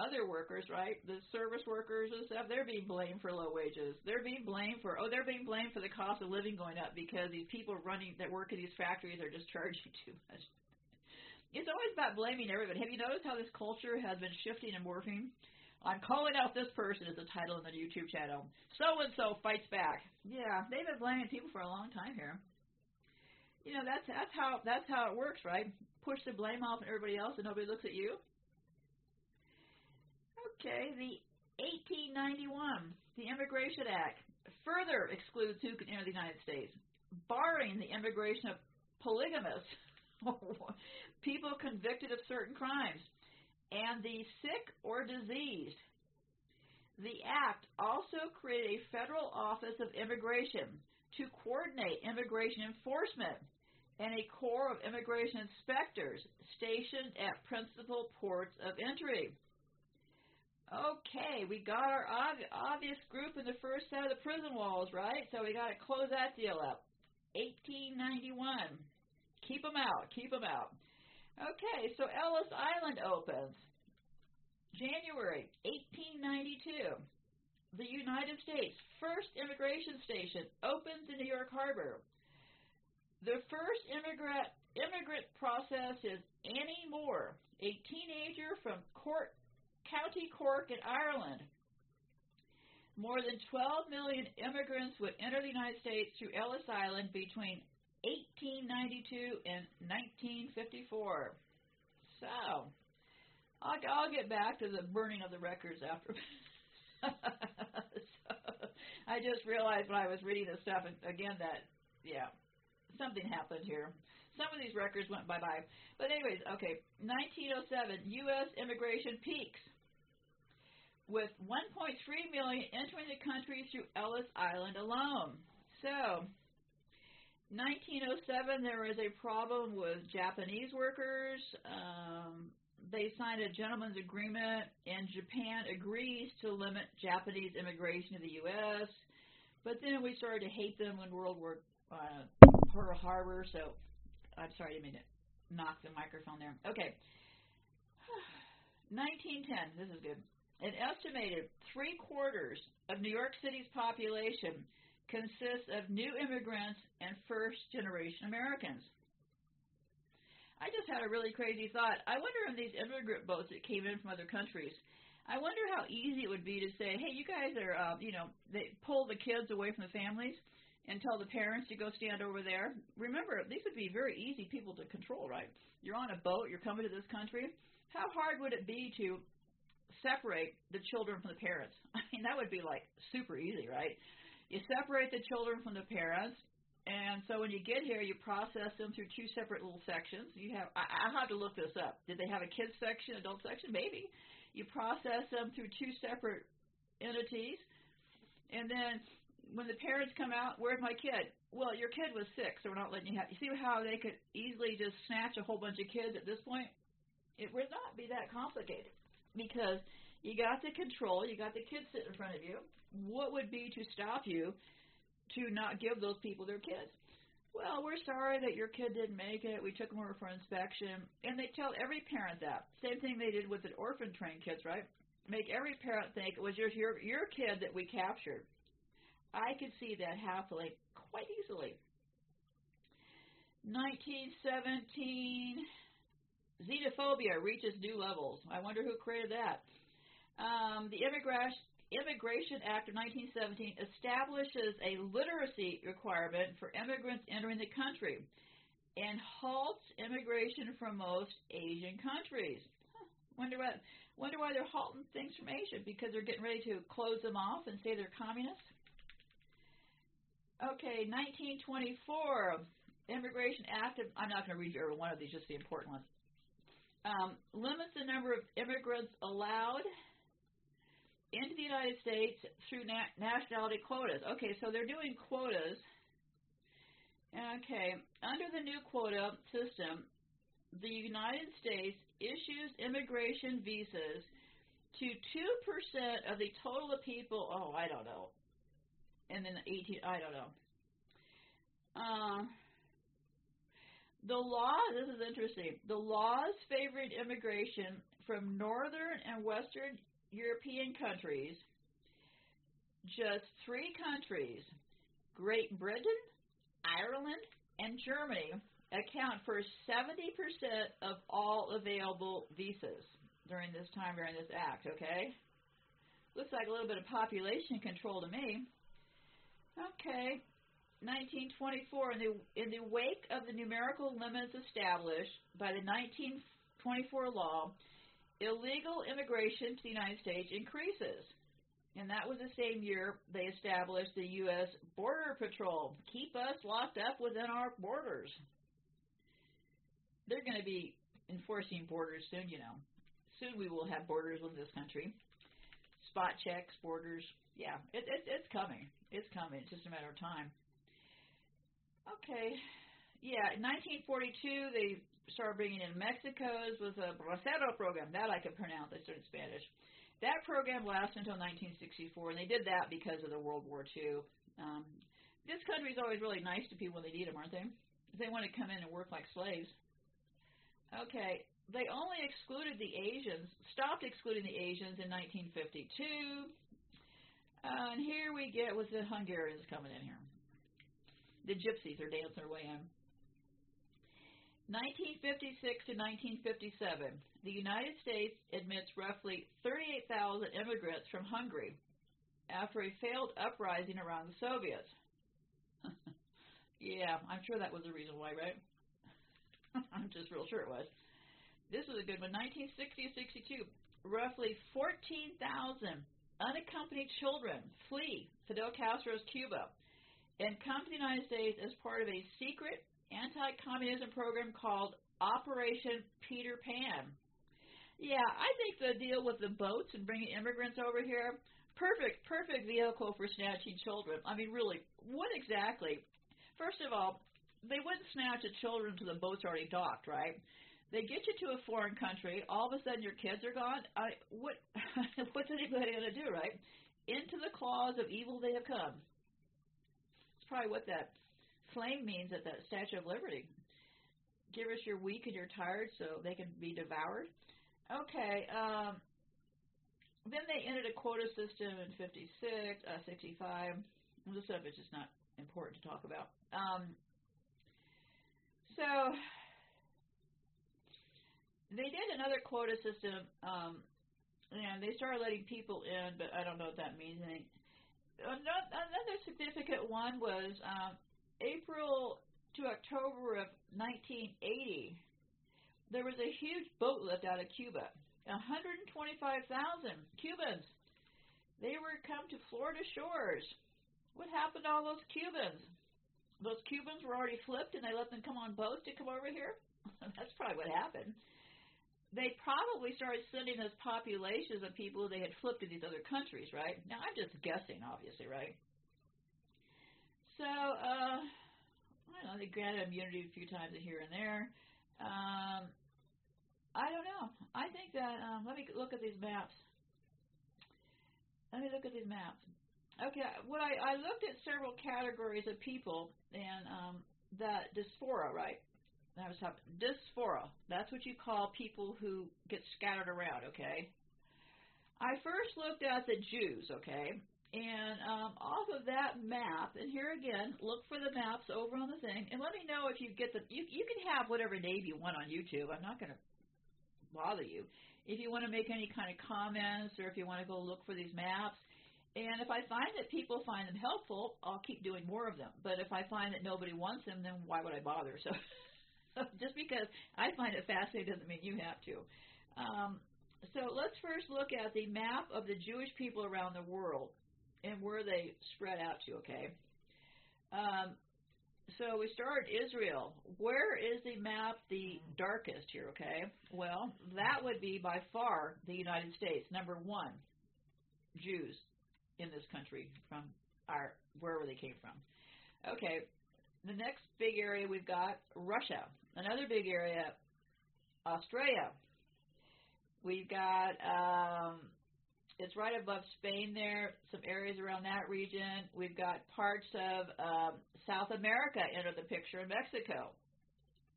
other workers, right? The service workers and stuff. They're being blamed for low wages. They're being blamed for oh, they're being blamed for the cost of living going up because these people running that work in these factories are just [LAUGHS] charging too much. It's always about blaming everybody. Have you noticed how this culture has been shifting and morphing? I'm calling out this person is the title in the YouTube channel. So and so fights back. Yeah, they've been blaming people for a long time here you know that's that's how that's how it works, right? Push the blame off on everybody else, and nobody looks at you. Okay, the 1891, the Immigration Act, further excludes who can enter the United States, barring the immigration of polygamists, [LAUGHS] people convicted of certain crimes, and the sick or diseased. The Act also created a federal office of immigration to coordinate immigration enforcement and a corps of immigration inspectors stationed at principal ports of entry. Okay, we got our ob- obvious group in the first set of the prison walls, right? So we got to close that deal up. 1891. Keep them out, keep them out. Okay, so Ellis Island opens. January 1892 the United States' first immigration station opens in New York Harbor. The first immigrant immigrant process is Annie Moore, a teenager from Cork, County Cork in Ireland. More than 12 million immigrants would enter the United States through Ellis Island between 1892 and 1954. So, I'll, I'll get back to the burning of the records after. [LAUGHS] so, I just realized when I was reading this stuff again that yeah, something happened here. Some of these records went bye bye. But anyways, okay, 1907, U.S. immigration peaks with 1.3 million entering the country through Ellis Island alone. So, 1907, there was a problem with Japanese workers. Um, they signed a gentleman's agreement, and Japan agrees to limit Japanese immigration to the U.S. But then we started to hate them when World War uh, Pearl Harbor. So, I'm sorry, I mean to knock the microphone there. Okay. [SIGHS] 1910. This is good. An estimated three quarters of New York City's population consists of new immigrants and first generation Americans. I just had a really crazy thought. I wonder if these immigrant boats that came in from other countries, I wonder how easy it would be to say, hey, you guys are, uh, you know, they pull the kids away from the families and tell the parents to go stand over there. Remember, these would be very easy people to control, right? You're on a boat, you're coming to this country. How hard would it be to separate the children from the parents. [LAUGHS] I mean, that would be like super easy, right? You separate the children from the parents, and so when you get here, you process them through two separate little sections. You have I, I have to look this up. Did they have a kids section, adult section? Maybe. You process them through two separate entities, and then when the parents come out, where's my kid? Well, your kid was sick, so we're not letting you have. You see how they could easily just snatch a whole bunch of kids at this point? It would not be that complicated because you got the control, you got the kids sitting in front of you. What would be to stop you to not give those people their kids? Well, we're sorry that your kid didn't make it. We took them over for inspection. And they tell every parent that. Same thing they did with the orphan train kids, right? Make every parent think it was your, your, your kid that we captured. I could see that happening quite easily. 1917 Xenophobia reaches new levels. I wonder who created that. Um, the Immigration, Immigration Act of 1917 establishes a literacy requirement for immigrants entering the country and halts immigration from most Asian countries. Wonder what? Wonder why they're halting things from Asia because they're getting ready to close them off and say they're communist. Okay, 1924 Immigration Act. Of, I'm not going to read you every one of these, just the important ones um, limits the number of immigrants allowed into the United States through na- nationality quotas. Okay, so they're doing quotas. Okay, under the new quota system, the United States issues immigration visas to 2% of the total of people. Oh, I don't know. And then 18, I don't know. Uh, the law, this is interesting, the laws favoring immigration from northern and western European countries, just three countries, Great Britain, Ireland, and Germany, account for 70% of all available visas during this time, during this act, okay? Looks like a little bit of population control to me. Okay, 1924, in the, in the wake of the numerical limits established by the 1924 law, illegal immigration to the United States increases. And that was the same year they established the U.S. Border Patrol. Keep us locked up within our borders. They're going to be enforcing borders soon, you know. Soon we will have borders in this country. Spot checks, borders. Yeah, it, it, it's coming. It's coming. It's just a matter of time. Okay. Yeah, in 1942, they started bringing in Mexico's with a Bracero program. That I can pronounce. I studied Spanish. That program lasted until 1964, and they did that because of the World War II. Um, this country is always really nice to people when they need them, aren't they? They want to come in and work like slaves. Okay, they only excluded the Asians, stopped excluding the Asians in 1952. Uh, and here we get with the Hungarians coming in here the gypsies are dancing their way in. 1956 to 1957, the United States admits roughly 38,000 immigrants from Hungary after a failed uprising around the Soviets. [LAUGHS] yeah, I'm sure that was the reason why, right? [LAUGHS] I'm just real sure it was. This was a good one. 1960 62. roughly 14,000 unaccompanied children flee Fidel Castro's Cuba and come to the United States as part of a secret anti communism program called Operation Peter Pan. Yeah, I think the deal with the boats and bringing immigrants over here perfect, perfect vehicle for snatching children. I mean, really, what exactly? First of all, they wouldn't snatch the children until the boat's already docked, right? They get you to a foreign country. All of a sudden, your kids are gone. I what? [LAUGHS] what's anybody going to do, right? Into the claws of evil they have come. It's probably what that flame means at that Statue of Liberty. Give us your weak and your tired so they can be devoured. Okay. Um, then they ended a quota system in 56, uh, 65. This stuff is just not important to talk about. Um, so they did another quota system, um, and they started letting people in, but I don't know what that means. Anything. Another significant one was um, April to October of 1980. There was a huge boat lift out of Cuba. 125,000 Cubans. They were come to Florida shores. What happened to all those Cubans? Those Cubans were already flipped and they let them come on boats to come over here? [LAUGHS] That's probably what happened they probably started sending those populations of people they had flipped to these other countries, right? Now I'm just guessing, obviously, right? So, uh, I don't know, they granted immunity a few times here and there. Um, I don't know. I think that um, let me look at these maps. Let me look at these maps. Okay, what I, I looked at several categories of people and um, that dysphoria, right? I was talking dysphoria. That's what you call people who get scattered around. Okay. I first looked at the Jews. Okay. And um, off of that map, and here again, look for the maps over on the thing, and let me know if you get the. You you can have whatever name you want on YouTube. I'm not going to bother you. If you want to make any kind of comments, or if you want to go look for these maps, and if I find that people find them helpful, I'll keep doing more of them. But if I find that nobody wants them, then why would I bother? So [LAUGHS] [LAUGHS] just because I find it fascinating doesn't mean you have to. Um, so let's first look at the map of the Jewish people around the world and where they spread out to, okay? Um, so we start Israel. Where is the map the darkest here, okay? Well, that would be by far the United States, number one, Jews in this country from our wherever they came from. Okay, the next big area we've got Russia. Another big area, Australia. We've got um, it's right above Spain there. Some areas around that region. We've got parts of um, South America enter the picture in Mexico.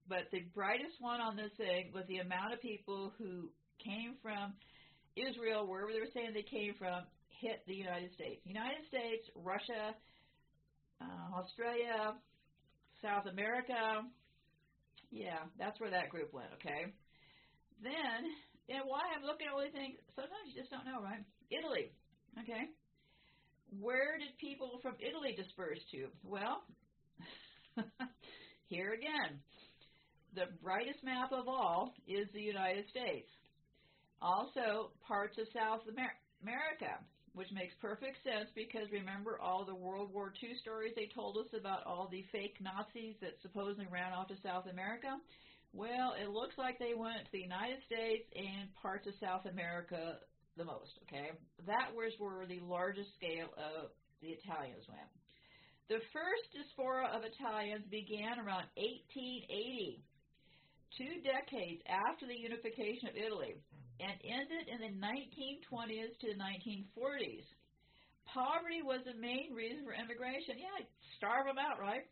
But the brightest one on this thing was the amount of people who came from Israel, wherever they were saying they came from, hit the United States. United States, Russia, uh, Australia, South America. Yeah, that's where that group went, okay? Then, and why I'm looking at all these things, sometimes you just don't know, right? Italy, okay? Where did people from Italy disperse to? Well, [LAUGHS] here again, the brightest map of all is the United States. Also, parts of South America which makes perfect sense because remember all the World War II stories they told us about all the fake Nazis that supposedly ran off to South America? Well, it looks like they went to the United States and parts of South America the most, okay? That was where the largest scale of the Italians went. The first diaspora of Italians began around 1880, two decades after the unification of Italy and ended in the 1920s to the 1940s. Poverty was the main reason for immigration. Yeah, starve them out, right?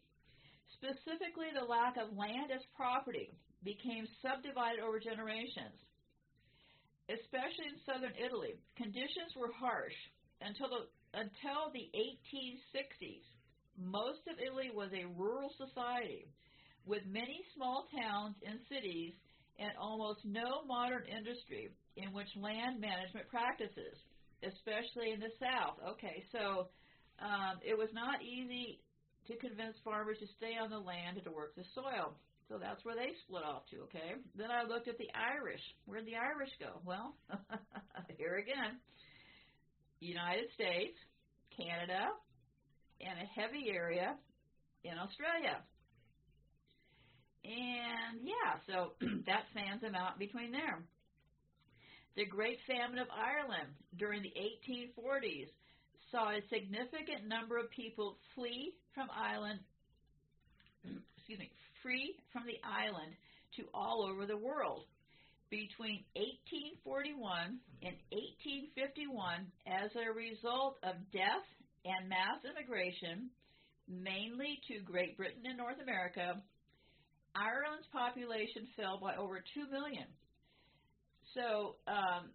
Specifically, the lack of land as property became subdivided over generations. Especially in southern Italy, conditions were harsh until the until the 1860s. Most of Italy was a rural society with many small towns and cities and almost no modern industry in which land management practices, especially in the South. Okay, so um, it was not easy to convince farmers to stay on the land and to work the soil. So that's where they split off to, okay? Then I looked at the Irish. Where'd the Irish go? Well, [LAUGHS] here again United States, Canada, and a heavy area in Australia. And yeah, so [CLEARS THROAT] that stands them out between there. The Great Famine of Ireland during the 1840s saw a significant number of people flee from Ireland, [CLEARS THROAT] excuse me, free from the island to all over the world. Between 1841 and 1851, as a result of death and mass immigration, mainly to Great Britain and North America, Ireland's population fell by over 2 million. So, um,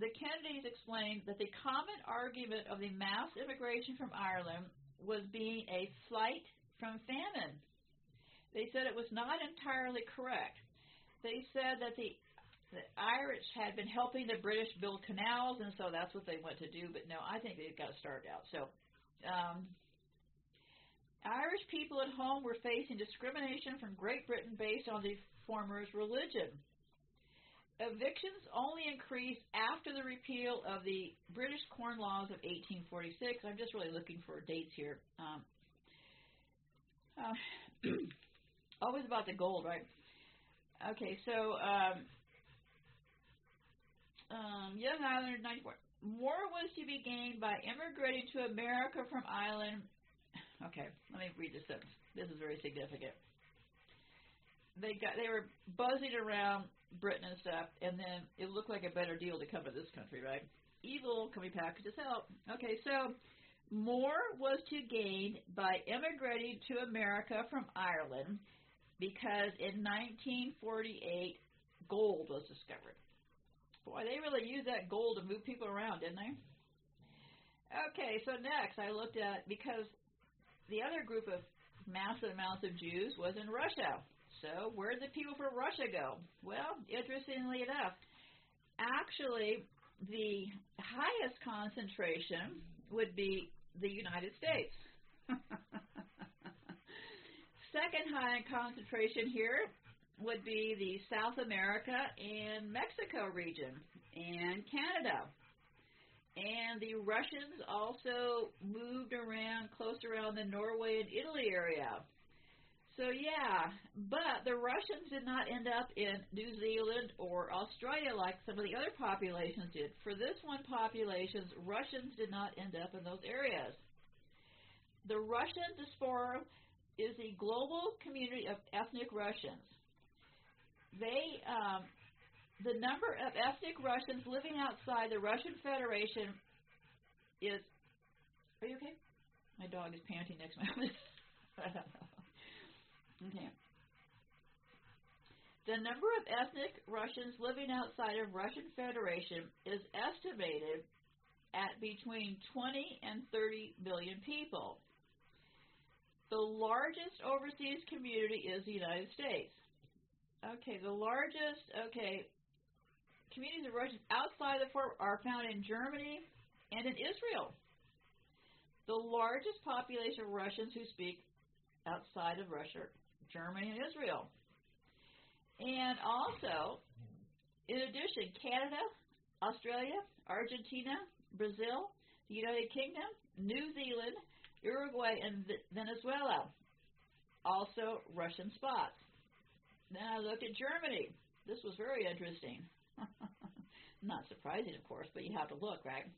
the Kennedys explained that the common argument of the mass immigration from Ireland was being a flight from famine. They said it was not entirely correct. They said that the, the Irish had been helping the British build canals, and so that's what they went to do. But no, I think they got starved out. So, um, Irish people at home were facing discrimination from Great Britain based on the former's religion evictions only increased after the repeal of the British Corn Laws of 1846. I'm just really looking for dates here. Um, uh, [CLEARS THROAT] always about the gold, right? Okay, so um, um, Young Irelander 94. More was to be gained by immigrating to America from Ireland. Okay, let me read this sentence. This is very significant. They got they were buzzing around Britain and stuff, and then it looked like a better deal to come to this country, right? Evil coming packages help. Okay, so more was to gain by immigrating to America from Ireland because in 1948 gold was discovered. Boy, they really used that gold to move people around, didn't they? Okay, so next I looked at because the other group of massive amounts of Jews was in Russia. So, where did the people from Russia go? Well, interestingly enough, actually, the highest concentration would be the United States. [LAUGHS] Second high concentration here would be the South America and Mexico region and Canada. And the Russians also moved around close around the Norway and Italy area. So yeah, but the Russians did not end up in New Zealand or Australia like some of the other populations did. For this one populations, Russians did not end up in those areas. The Russian diaspora is a global community of ethnic Russians. They, um, the number of ethnic Russians living outside the Russian Federation is. Are you okay? My dog is panting next to me. [LAUGHS] Okay. The number of ethnic Russians living outside of Russian Federation is estimated at between 20 and 30 million people. The largest overseas community is the United States. Okay, the largest, okay, communities of Russians outside the fort are found in Germany and in Israel. The largest population of Russians who speak outside of Russia Germany, and Israel. And also, in addition, Canada, Australia, Argentina, Brazil, the United Kingdom, New Zealand, Uruguay, and Venezuela. Also, Russian spots. Then I looked at Germany. This was very interesting. [LAUGHS] Not surprising, of course, but you have to look, right?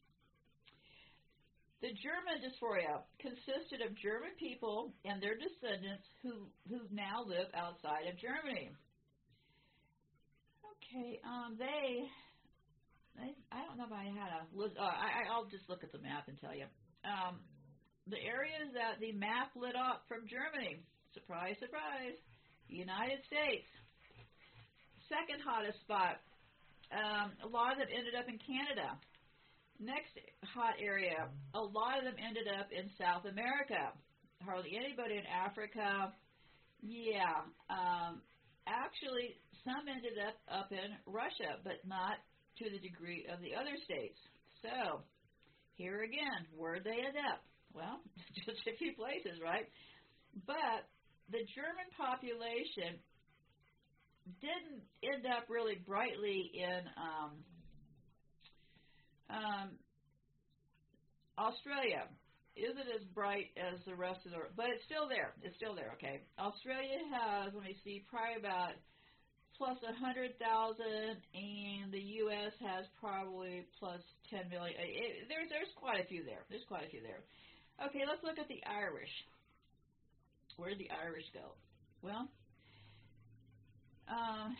The German dysphoria consisted of German people and their descendants who who now live outside of Germany. Okay, um, they, they I don't know if I had a. Uh, I I'll just look at the map and tell you. Um, the areas that the map lit up from Germany. Surprise, surprise. United States. Second hottest spot. Um, a lot of them ended up in Canada. Next hot area, a lot of them ended up in South America. Hardly anybody in Africa. Yeah, um, actually, some ended up up in Russia, but not to the degree of the other states. So, here again, where'd they end up? Well, [LAUGHS] just a few places, right? But the German population didn't end up really brightly in um, um, Australia isn't as bright as the rest of the, but it's still there. It's still there. Okay. Australia has, let me see, probably about plus a hundred thousand, and the U.S. has probably plus ten million. It, there's there's quite a few there. There's quite a few there. Okay, let's look at the Irish. Where did the Irish go? Well, um,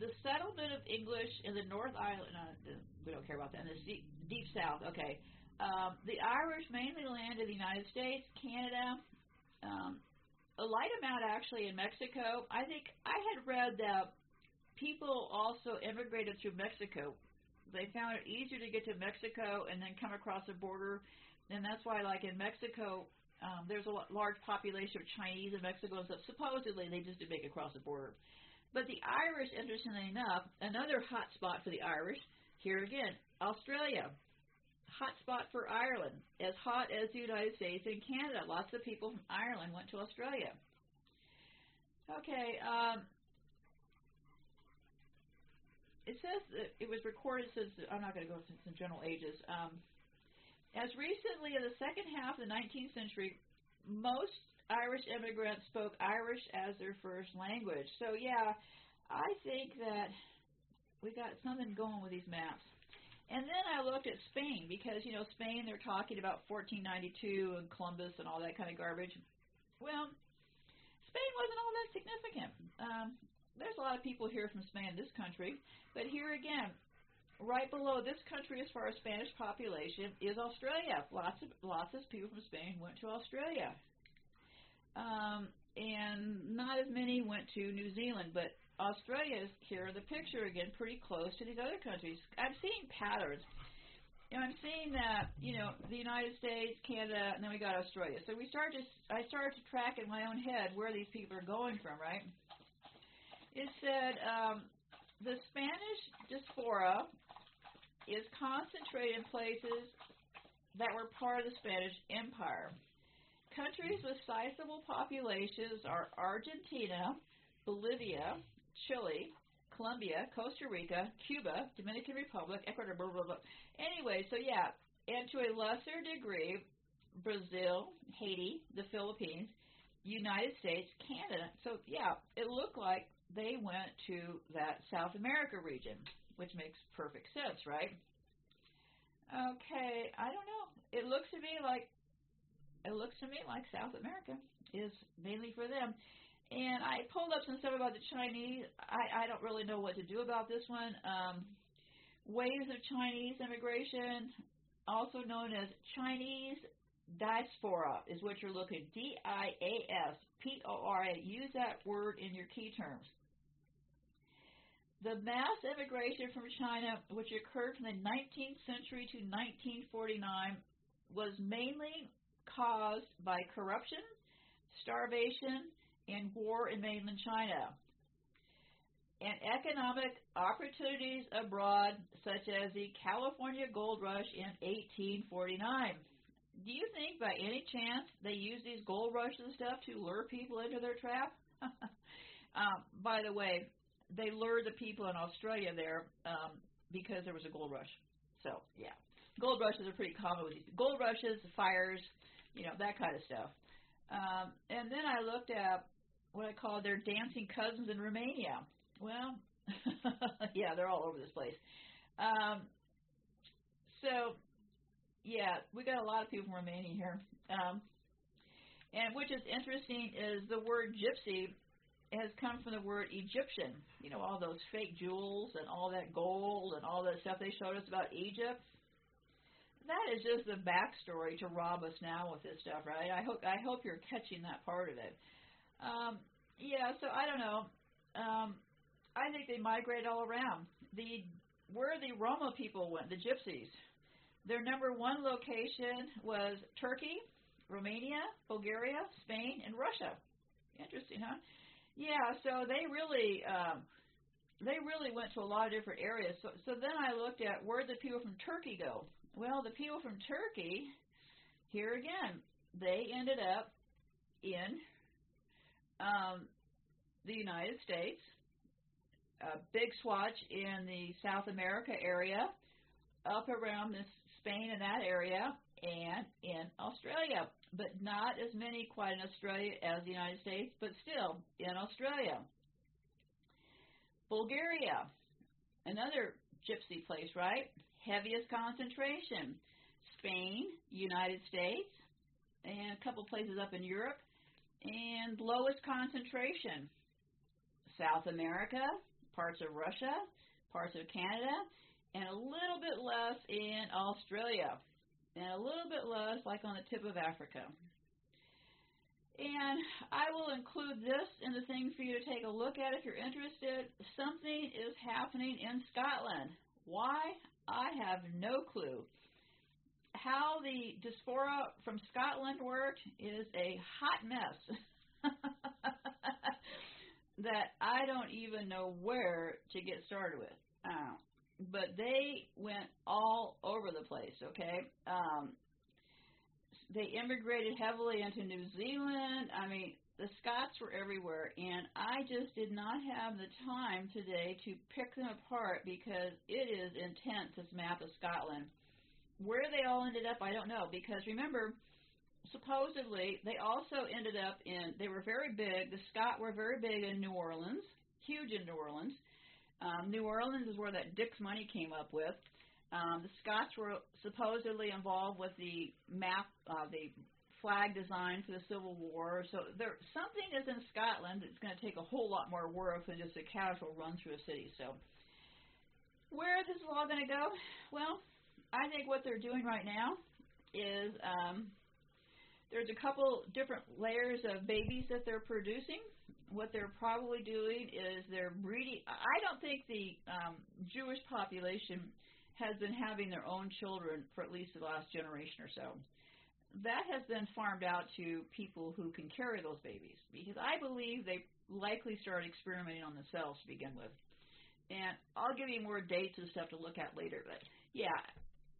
the settlement of English in the North Island. No, we don't care about that. In the deep, deep South. Okay. Um, the Irish mainly landed in the United States, Canada, um, a light amount actually in Mexico. I think I had read that people also immigrated through Mexico. They found it easier to get to Mexico and then come across the border, and that's why, like in Mexico, um, there's a large population of Chinese in Mexico and stuff. Supposedly, they just did make it across the border. But the Irish, interestingly enough, another hot spot for the Irish. Here again, Australia hot spot for Ireland, as hot as the United States and Canada. Lots of people from Ireland went to Australia. Okay, um, it says that it was recorded since I'm not going to go the general ages. Um, as recently as the second half of the 19th century, most Irish immigrants spoke Irish as their first language. So yeah, I think that we got something going with these maps. And then I looked at Spain because you know Spain they're talking about 1492 and Columbus and all that kind of garbage. Well, Spain wasn't all that significant. Um, there's a lot of people here from Spain in this country, but here again, right below this country as far as Spanish population is Australia. Lots of lots of people from Spain went to Australia. Um, and not as many went to New Zealand, but Australia is here in the picture again, pretty close to these other countries. I'm seeing patterns. Know, I'm seeing that you know the United States, Canada, and then we got Australia. So we start to I started to track in my own head where these people are going from, right? It said um, the Spanish diaspora is concentrated in places that were part of the Spanish Empire. Countries with sizable populations are Argentina, Bolivia, Chile, Colombia, Costa Rica, Cuba, Dominican Republic, Ecuador, blah, blah, blah. Anyway, so yeah, and to a lesser degree, Brazil, Haiti, the Philippines, United States, Canada. So yeah, it looked like they went to that South America region, which makes perfect sense, right? Okay, I don't know. It looks to me like it looks to me like South America is mainly for them. And I pulled up some stuff about the Chinese. I, I don't really know what to do about this one. Um, waves of Chinese immigration, also known as Chinese diaspora, is what you're looking. D I A S P O R A. Use that word in your key terms. The mass immigration from China, which occurred from the 19th century to 1949, was mainly caused by corruption, starvation, and war in mainland China, and economic opportunities abroad, such as the California gold rush in 1849. Do you think by any chance they use these gold rushes and stuff to lure people into their trap? um, [LAUGHS] by the way, they lured the people in Australia there um, because there was a gold rush. So, yeah. Gold rushes are pretty common with these. Gold rushes, fires, you know, that kind of stuff. Um, and then I looked at what I call their dancing cousins in Romania. Well, [LAUGHS] yeah, they're all over this place. Um, so, yeah, we got a lot of people from Romania here. Um, and which is interesting is the word gypsy has come from the word Egyptian. You know, all those fake jewels and all that gold and all that stuff they showed us about Egypt that is just the backstory to rob us now with this stuff, right? I hope I hope you're catching that part of it. Um, yeah, so I don't know. Um, I think they migrate all around. The where the Roma people went, the Gypsies. Their number one location was Turkey, Romania, Bulgaria, Spain, and Russia. Interesting, huh? Yeah, so they really um, they really went to a lot of different areas. So so then I looked at where the people from Turkey go? Well, the people from Turkey, here again, they ended up in um, the United States, a big swatch in the South America area, up around this Spain and that area, and in Australia, but not as many quite in Australia as the United States, but still in Australia. Bulgaria, another gypsy place, right? Heaviest concentration. Spain, United States, and a couple places up in Europe, and lowest concentration. South America, parts of Russia, parts of Canada, and a little bit less in Australia, and a little bit less like on the tip of Africa. And I will include this in the thing for you to take a look at if you're interested. Something is happening in Scotland. Why? I have no clue. How the diaspora from Scotland worked is a hot mess [LAUGHS] that I don't even know where to get started with. Uh, but they went all over the place, okay? Um, they immigrated heavily into New Zealand. I mean, the Scots were everywhere, and I just did not have the time today to pick them apart because it is intense, this map of Scotland. Where they all ended up, I don't know, because remember, supposedly they also ended up in, they were very big, the Scott were very big in New Orleans, huge in New Orleans. Um, New Orleans is where that Dick's money came up with. Um, the Scots were supposedly involved with the map, uh, the flag design for the Civil War. So there, something is in Scotland that's going to take a whole lot more work than just a casual run through a city. So where is this all going to go? Well, I think what they're doing right now is um, there's a couple different layers of babies that they're producing. What they're probably doing is they're breeding. I don't think the um, Jewish population has been having their own children for at least the last generation or so. That has been farmed out to people who can carry those babies because I believe they likely started experimenting on themselves to begin with. And I'll give you more dates and stuff to look at later. But yeah,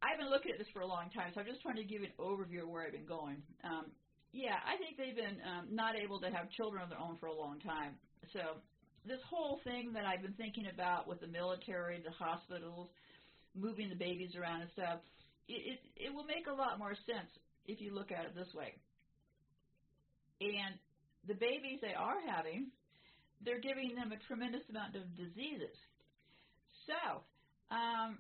I've been looking at this for a long time, so I'm just trying to give an overview of where I've been going. Um, yeah, I think they've been um, not able to have children of their own for a long time. So this whole thing that I've been thinking about with the military, the hospitals, moving the babies around and stuff, it, it, it will make a lot more sense if you look at it this way. And the babies they are having, they're giving them a tremendous amount of diseases. So, um,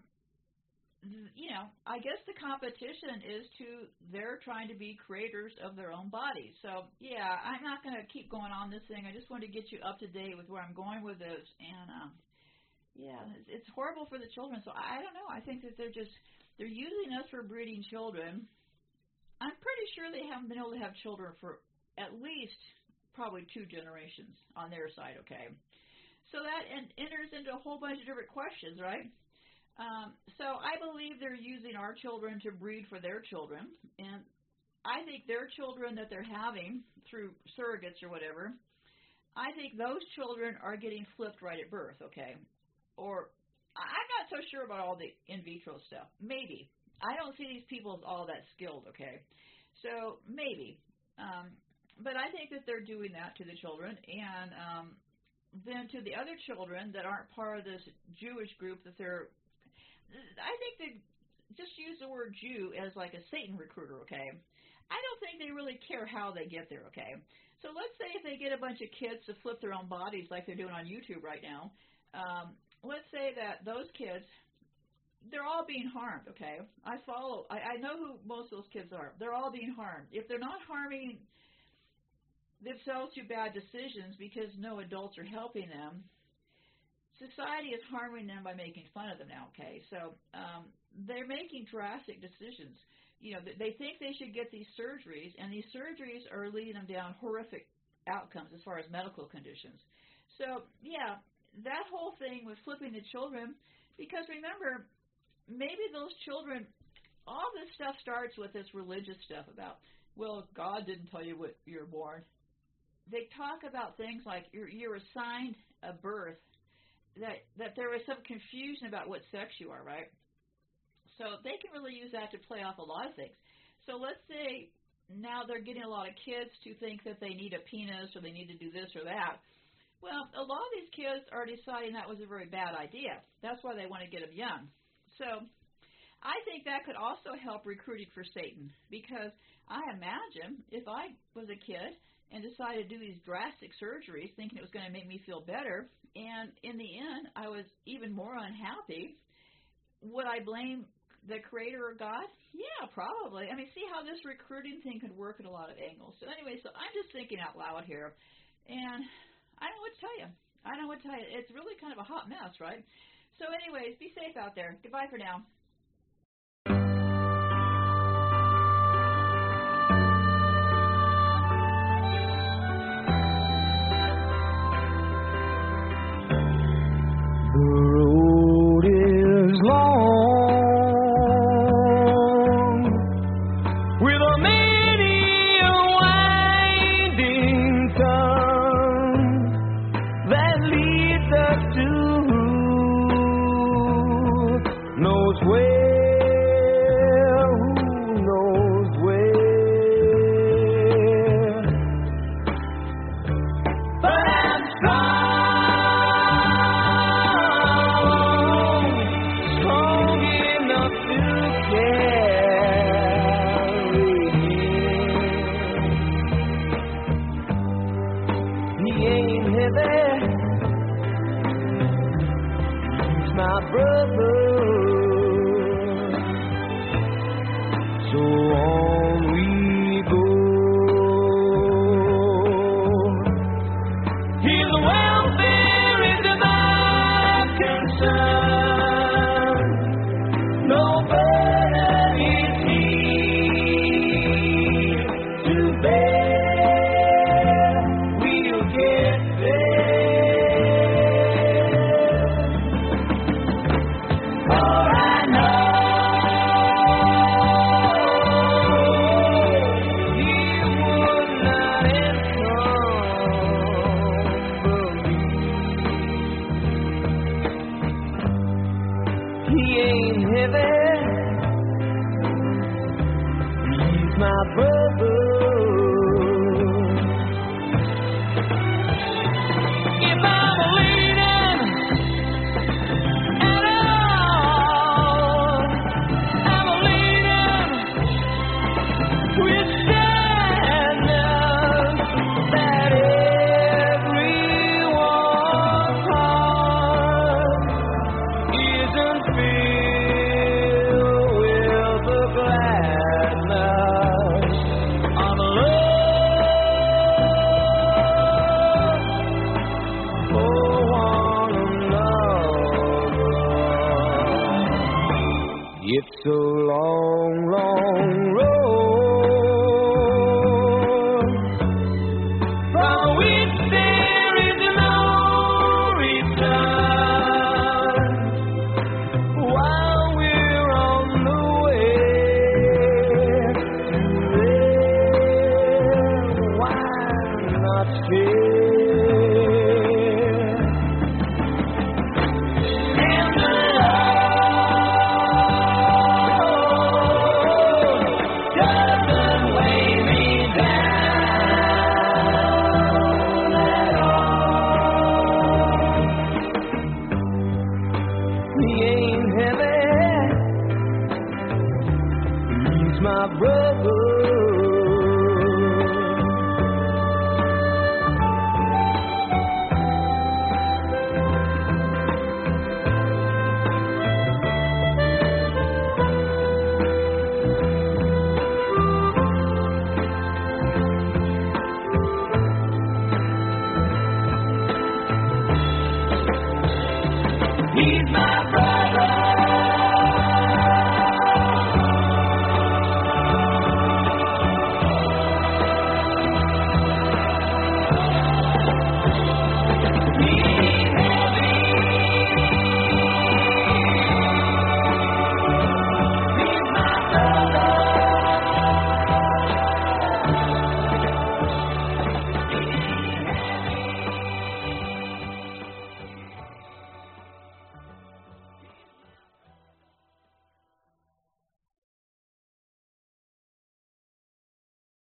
you know, I guess the competition is to they're trying to be creators of their own bodies. So yeah, I'm not going to keep going on this thing. I just want to get you up to date with where I'm going with this, and um, yeah, it's, it's horrible for the children. So I don't know. I think that they're just they're using us for breeding children. I'm pretty sure they haven't been able to have children for at least probably two generations on their side. Okay, so that en- enters into a whole bunch of different questions, right? Um, so I believe they're using our children to breed for their children, and I think their children that they're having through surrogates or whatever, I think those children are getting flipped right at birth. Okay, or I'm not so sure about all the in vitro stuff. Maybe I don't see these people as all that skilled. Okay, so maybe, um, but I think that they're doing that to the children, and um, then to the other children that aren't part of this Jewish group that they're. I think they just use the word Jew as like a Satan recruiter. Okay, I don't think they really care how they get there. Okay, so let's say if they get a bunch of kids to flip their own bodies like they're doing on YouTube right now. Um, let's say that those kids they're all being harmed, okay? I follow I, I know who most of those kids are. They're all being harmed. If they're not harming themselves through bad decisions because no adults are helping them, society is harming them by making fun of them now, okay? So um, they're making drastic decisions. You know, they think they should get these surgeries, and these surgeries are leading them down horrific outcomes as far as medical conditions. So, yeah, that whole thing with flipping the children, because remember, maybe those children, all this stuff starts with this religious stuff about, well, God didn't tell you what you're born. They talk about things like you're, you're assigned a birth, that that there was some confusion about what sex you are, right? So they can really use that to play off a lot of things. So let's say now they're getting a lot of kids to think that they need a penis or they need to do this or that well, a lot of these kids are deciding that was a very bad idea. That's why they want to get them young. So I think that could also help recruiting for Satan because I imagine if I was a kid and decided to do these drastic surgeries thinking it was going to make me feel better. And in the end, I was even more unhappy. Would I blame the creator or God? Yeah, probably. I mean, see how this recruiting thing could work at a lot of angles. So anyway, so I'm just thinking out loud here, and I don't know what to tell you. I don't know what to tell you. It's really kind of a hot mess, right? So, anyways, be safe out there. Goodbye for now.